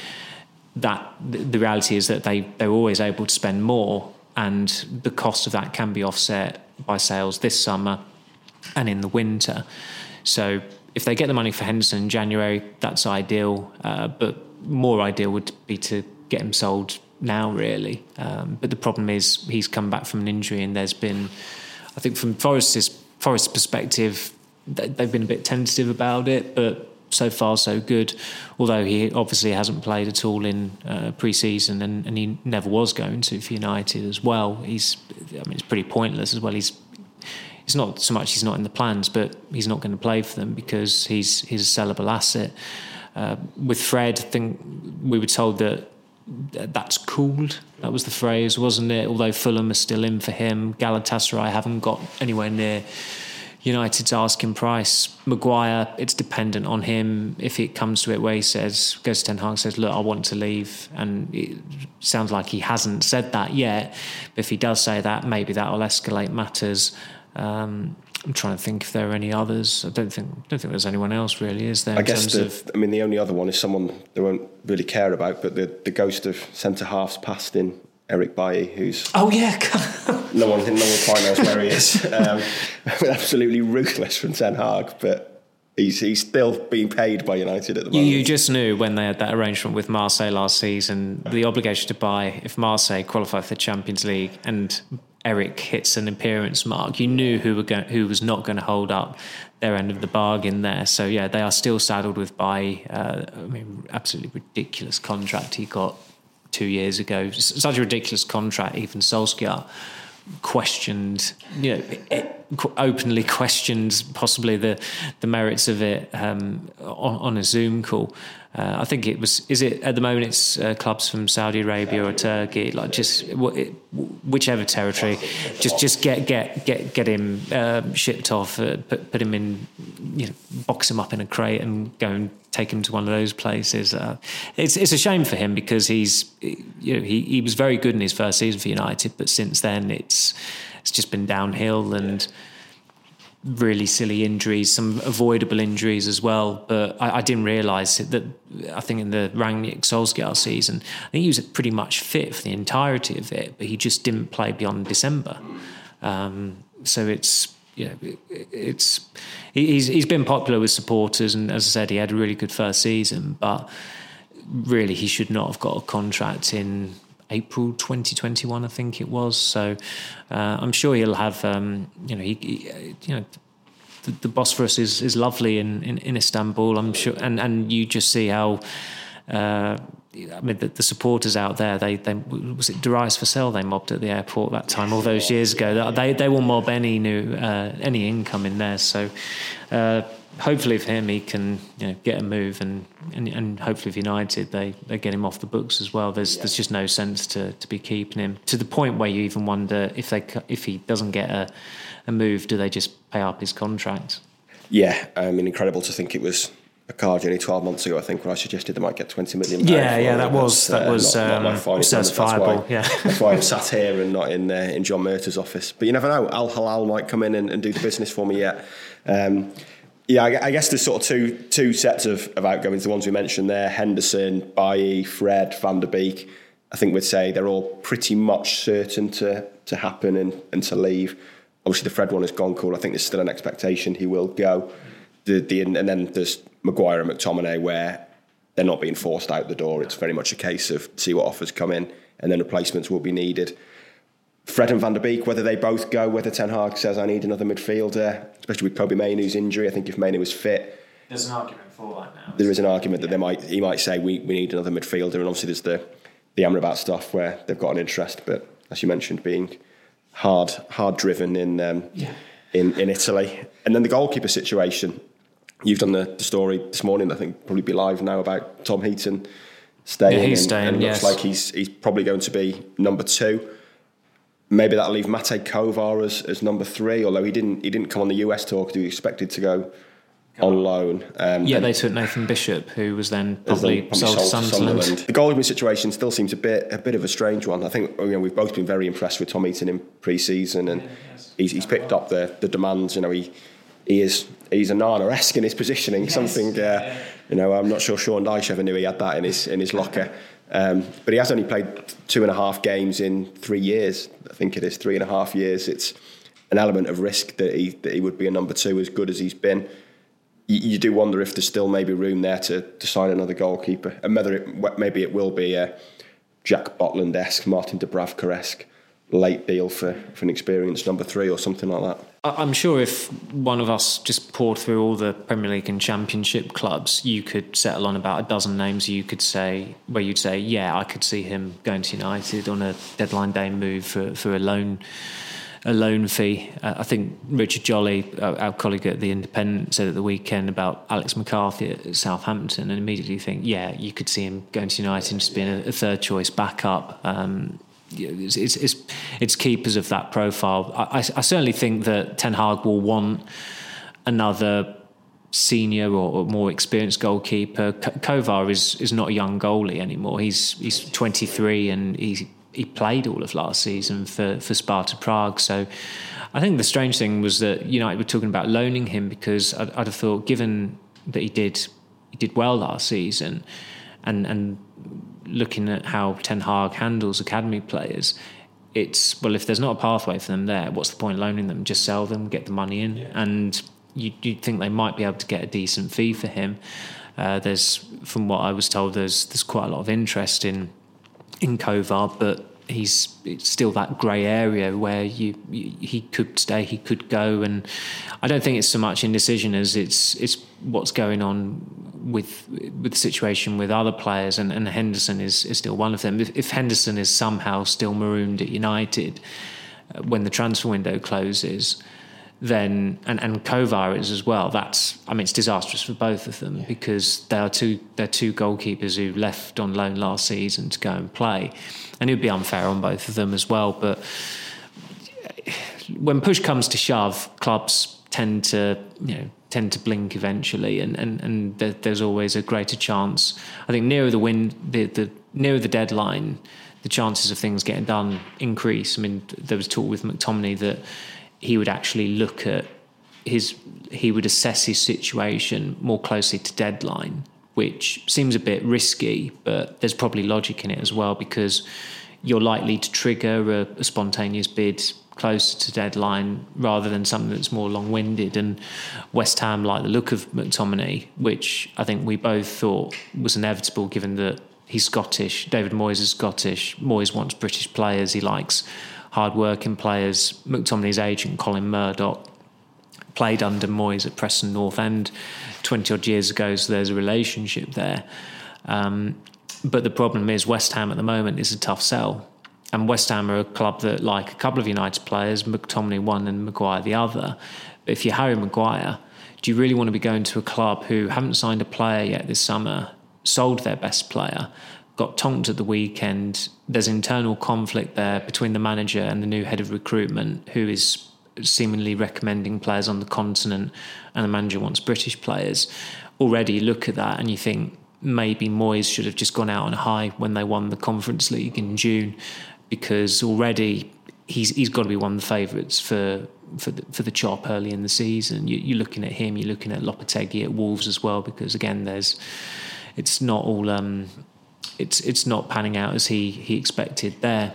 that the reality is that they they're always able to spend more, and the cost of that can be offset by sales this summer and in the winter. So, if they get the money for Henderson in January, that's ideal. Uh, but more ideal would be to get him sold now, really. Um, but the problem is he's come back from an injury, and there's been, I think, from Forest's Forest's perspective, they've been a bit tentative about it, but so far so good. Although he obviously hasn't played at all in uh, pre-season, and, and he never was going to for United as well. He's, I mean, it's pretty pointless as well. He's it's not so much he's not in the plans, but he's not going to play for them because he's he's a sellable asset. Uh, with Fred, I think we were told that that's cooled. That was the phrase, wasn't it? Although Fulham are still in for him, Galatasaray haven't got anywhere near United's asking price. Maguire, it's dependent on him. If it comes to it where he says, goes to Ten Hag, says, look, I want to leave. And it sounds like he hasn't said that yet. But if he does say that, maybe that will escalate matters. Um, I'm trying to think if there are any others. I don't think don't think there's anyone else really, is there? I guess the, of... I mean the only other one is someone they won't really care about, but the, the ghost of centre halves passed in Eric Bailly, who's oh yeah, <laughs> no one no one quite knows where he is. <laughs> Um, <laughs> absolutely ruthless from Ten Hag, but he's he's still being paid by United at the moment. You, you, just knew when they had that arrangement with Marseille last season, the obligation to buy if Marseille qualify for the Champions League and Eric hits an appearance mark, you knew who were going, who was not going to hold up their end of the bargain there. So yeah, they are still saddled with Bailly. Uh, I mean, absolutely ridiculous contract he got two years ago. Such a ridiculous contract. Even Solskjaer questioned, you know, it, openly <laughs> questioned possibly the the merits of it um, on, on, a Zoom call. Uh, I think it was. Is it at the moment? It's uh, clubs from Saudi Arabia or Turkey, like just whichever territory. Just just get get get get him uh, shipped off. Uh, put put him in, you know, box him up in a crate and go and take him to one of those places. Uh, it's it's a shame for him because he's you know he he was very good in his first season for United, but since then it's it's just been downhill and really silly injuries, some avoidable injuries as well. But I, I didn't realise that. I think in the Rangnick Solskjaer season, I think he was pretty much fit for the entirety of it, but he just didn't play beyond December. Um, so it's you know, it's he's he's been popular with supporters, and as I said, he had a really good first season, but really he should not have got a contract in April 2021, I think it was. So uh, I'm sure he'll have, um, you know, he, he, you know, the, the Bosphorus is is lovely in, in, in Istanbul. I'm sure, and and you just see how. Uh, I mean, the, the, supporters out there, they, they was it Darius Vassell they mobbed at the airport that time all those years ago. They they will mob any new uh, any income in there. So uh, hopefully for him, he can you know, get a move, and, and, and hopefully for United, they, they get him off the books as well. There's yeah. there's just no sense to, to be keeping him to the point where you even wonder if they if he doesn't get a, a move, do they just pay up his contract? Yeah, I mean, incredible to think it was a card only 12 months ago, I think, when I suggested they might get 20 million. Yeah, yeah, that was that uh, was not, um, not certifiable. That's why, yeah, <laughs> that's why I'm sat here and not in uh, in John Murtough's office. But you never know, Al Hilal might come in and, and do the business for me yet. Um, Yeah, I guess there's sort of two two sets of, of outgoings. The ones we mentioned there: Henderson, Bailly, Fred, Van der Beek. I think we'd say they're all pretty much certain to to happen and, and to leave. Obviously, the Fred one has gone cool. I think there's still an expectation he will go. The, the and then there's Maguire and McTominay where they're not being forced out the door. It's very much a case of see what offers come in, and then replacements will be needed. Fred and Van der Beek, whether they both go, whether Ten Hag says I need another midfielder, especially with Kobbie Mainoo's injury. I think if Mainoo was fit, there's an argument for that now. There is an argument that they might he might say we, we need another midfielder, and obviously there's the the Amrabat stuff where they've got an interest, but as you mentioned, being hard hard driven in um, yeah. in in Italy, and then the goalkeeper situation. You've done the, the, story this morning. I think probably be live now about Tom Heaton staying. Yeah, he's and, staying. And it yes. looks like he's he's probably going to be number two maybe that'll leave Matej Kovar as, as number three, although he didn't he didn't come on the US tour because he was expected to go on loan. Um, yeah, they took Nathan Bishop, who was then probably, probably sold, sold, to Sunderland. Sunderland. The Goldman situation still seems a bit a bit of a strange one. I think you know, we've both been very impressed with Tom Heaton in pre-season, and yeah, yes. he's, he's picked up the, the demands. You know, he he is he's Onana-esque in his positioning. Yes. Something uh, yeah. you know, I'm not sure Sean Dyche ever knew he had that in his in his locker. Um, but he has only played two and a half games in three years. I think it is three and a half years. It's an element of risk that he that he would be a number two as good as he's been. You, you do wonder if there's still maybe room there to, to sign another goalkeeper, and whether it, maybe it will be a Jack Butland esque, Martin Dubravka esque late deal for, for an experienced number three or something like that. I'm sure if one of us just poured through all the Premier League and Championship clubs, you could settle on about a dozen names. You could say where you'd say, "Yeah, I could see him going to United on a deadline day move for for a loan." A loan fee. Uh, I think Richard Jolly, uh, our colleague at the Independent, said at the weekend about Alex McCarthy at Southampton, and immediately think, yeah, you could see him going to United and just being a, a third choice backup. Um, it's, it's, it's, keepers of that profile. I, I, certainly think that Ten Hag will want another senior or, more experienced goalkeeper. Kovar is is not a young goalie anymore. He's he's 23 and he he played all of last season for for Sparta Prague. So I think the strange thing was that United were talking about loaning him because I'd, I'd have thought, given that he did he did well last season, and and looking at how Ten Hag handles academy players, it's well, if there's not a pathway for them there, what's the point loaning them? Just sell them, get the money in, yeah. and you you think they might be able to get a decent fee for him. Uh, there's, from what I was told, there's there's quite a lot of interest in in Kovar, but he's still that grey area where you, you, he could stay, he could go, and I don't think it's so much indecision as it's it's what's going on with with the situation with other players, and, and Henderson is is still one of them. If, if Henderson is somehow still marooned at United uh, when the transfer window closes. Then and and Kovar is as well. That's I mean it's disastrous for both of them yeah. because they are two they're two goalkeepers who left on loan last season to go and play and it would be unfair on both of them as well. But when push comes to shove, clubs tend to you know tend to blink eventually, and and and there's always a greater chance. I think nearer the win, the the nearer the deadline, the chances of things getting done increase. I mean, there was talk with McTominay that he would actually look at his he would assess his situation more closely to deadline which seems a bit risky, but there's probably logic in it as well because you're likely to trigger a, a spontaneous bid closer to deadline rather than something that's more long winded. And West Ham like the look of McTominay, which I think we both thought was inevitable given that he's Scottish. David Moyes is Scottish. Moyes wants British players. He likes hard working players. McTominay's agent, Colin Murdoch, played under Moyes at Preston North End 20 odd years ago, so there's a relationship there. Um, but the problem is, West Ham at the moment is a tough sell. And West Ham are a club that, like a couple of United players, McTominay one and Maguire the other. If you're Harry Maguire, do you really want to be going to a club who haven't signed a player yet this summer, sold their best player, got tonked at the weekend? There's internal conflict there between the manager and the new head of recruitment, who is seemingly recommending players on the continent and the manager wants British players, already look at that and you think maybe Moyes should have just gone out on a high when they won the Conference League in June because already he's he's got to be one of the favourites for for the, for the chop early in the season. You, are looking at him. You're looking at Lopetegui at Wolves as well because again, there's it's not all um, it's it's not panning out as he he expected there.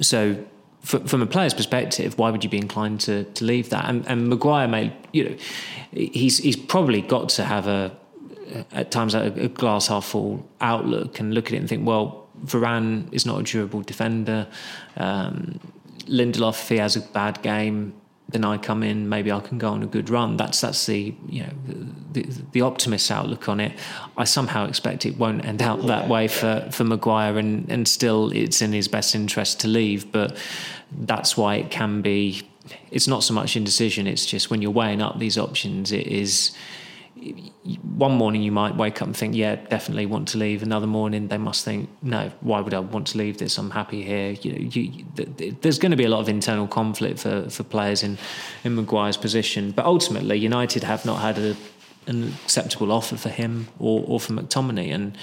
So. From a player's perspective, why would you be inclined to, to leave that? And, and Maguire made, you know, he's he's probably got to have a at times a, a glass half full outlook and look at it and think, well, Varane is not a durable defender. Um, Lindelof, if he has a bad game, then I come in. Maybe I can go on a good run. That's that's the you know the, the, optimist outlook on it. I somehow expect it won't end out that way for for Maguire, and and still it's in his best interest to leave. But that's why it can be. It's not so much indecision. It's just when you're weighing up these options, it is one morning you might wake up and think, yeah, definitely want to leave. Another morning they must think, no, why would I want to leave this? I'm happy here. You know, you, there's going to be a lot of internal conflict for, for players in in Maguire's position. But ultimately, United have not had a, an acceptable offer for him or, or for McTominay, and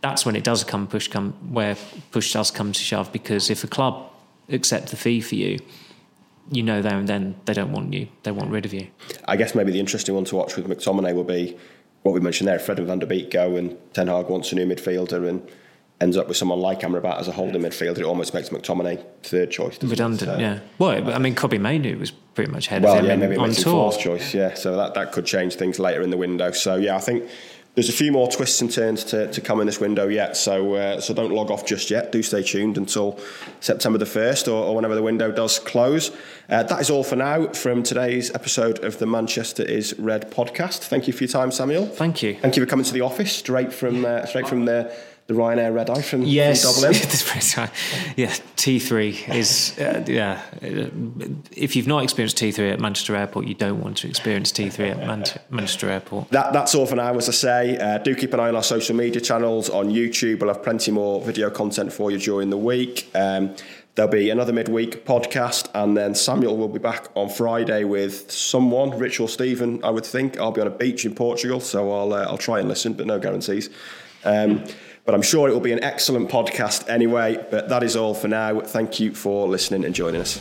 that's when it does come push come where push does come to shove. Because if a club accept the fee for you you know there and then they don't want you. They want rid of you. I guess maybe the interesting one to watch with McTominay will be what we mentioned there. Fred and Van der Beek go and Ten Hag wants a new midfielder and ends up with someone like Amrabat as a holding midfielder. It almost makes McTominay third choice. Redundant, so, yeah. Well, I mean, Kobbie Mainoo was pretty much head well, of him yeah, maybe on makes tour. fourth choice, yeah. So that, that could change things later in the window. So yeah, I think there's a few more twists and turns to, to come in this window yet, so uh, so don't log off just yet. Do stay tuned until September the 1st or, or whenever the window does close. Uh, that is all for now from today's episode of the Manchester is Red podcast. Thank you for your time, Samuel. Thank you. Thank you for coming to the office straight from uh, straight from the the Ryanair red eye from, Dublin. yes, from Dublin. <laughs> yeah, T3 is uh, yeah. If you've not experienced T3 at Manchester Airport, you don't want to experience T3 at Man- Manchester Airport. That, that's all for now, as I say. Uh, do keep an eye on our social media channels on YouTube. We'll have plenty more video content for you during the week. Um, There'll be another midweek podcast, and then Samuel will be back on Friday with someone, Rich or Stephen, I would think. I'll be on a beach in Portugal, so I'll uh, I'll try and listen, but no guarantees. Um, but I'm sure it will be an excellent podcast anyway. But that is all for now. Thank you for listening and joining us.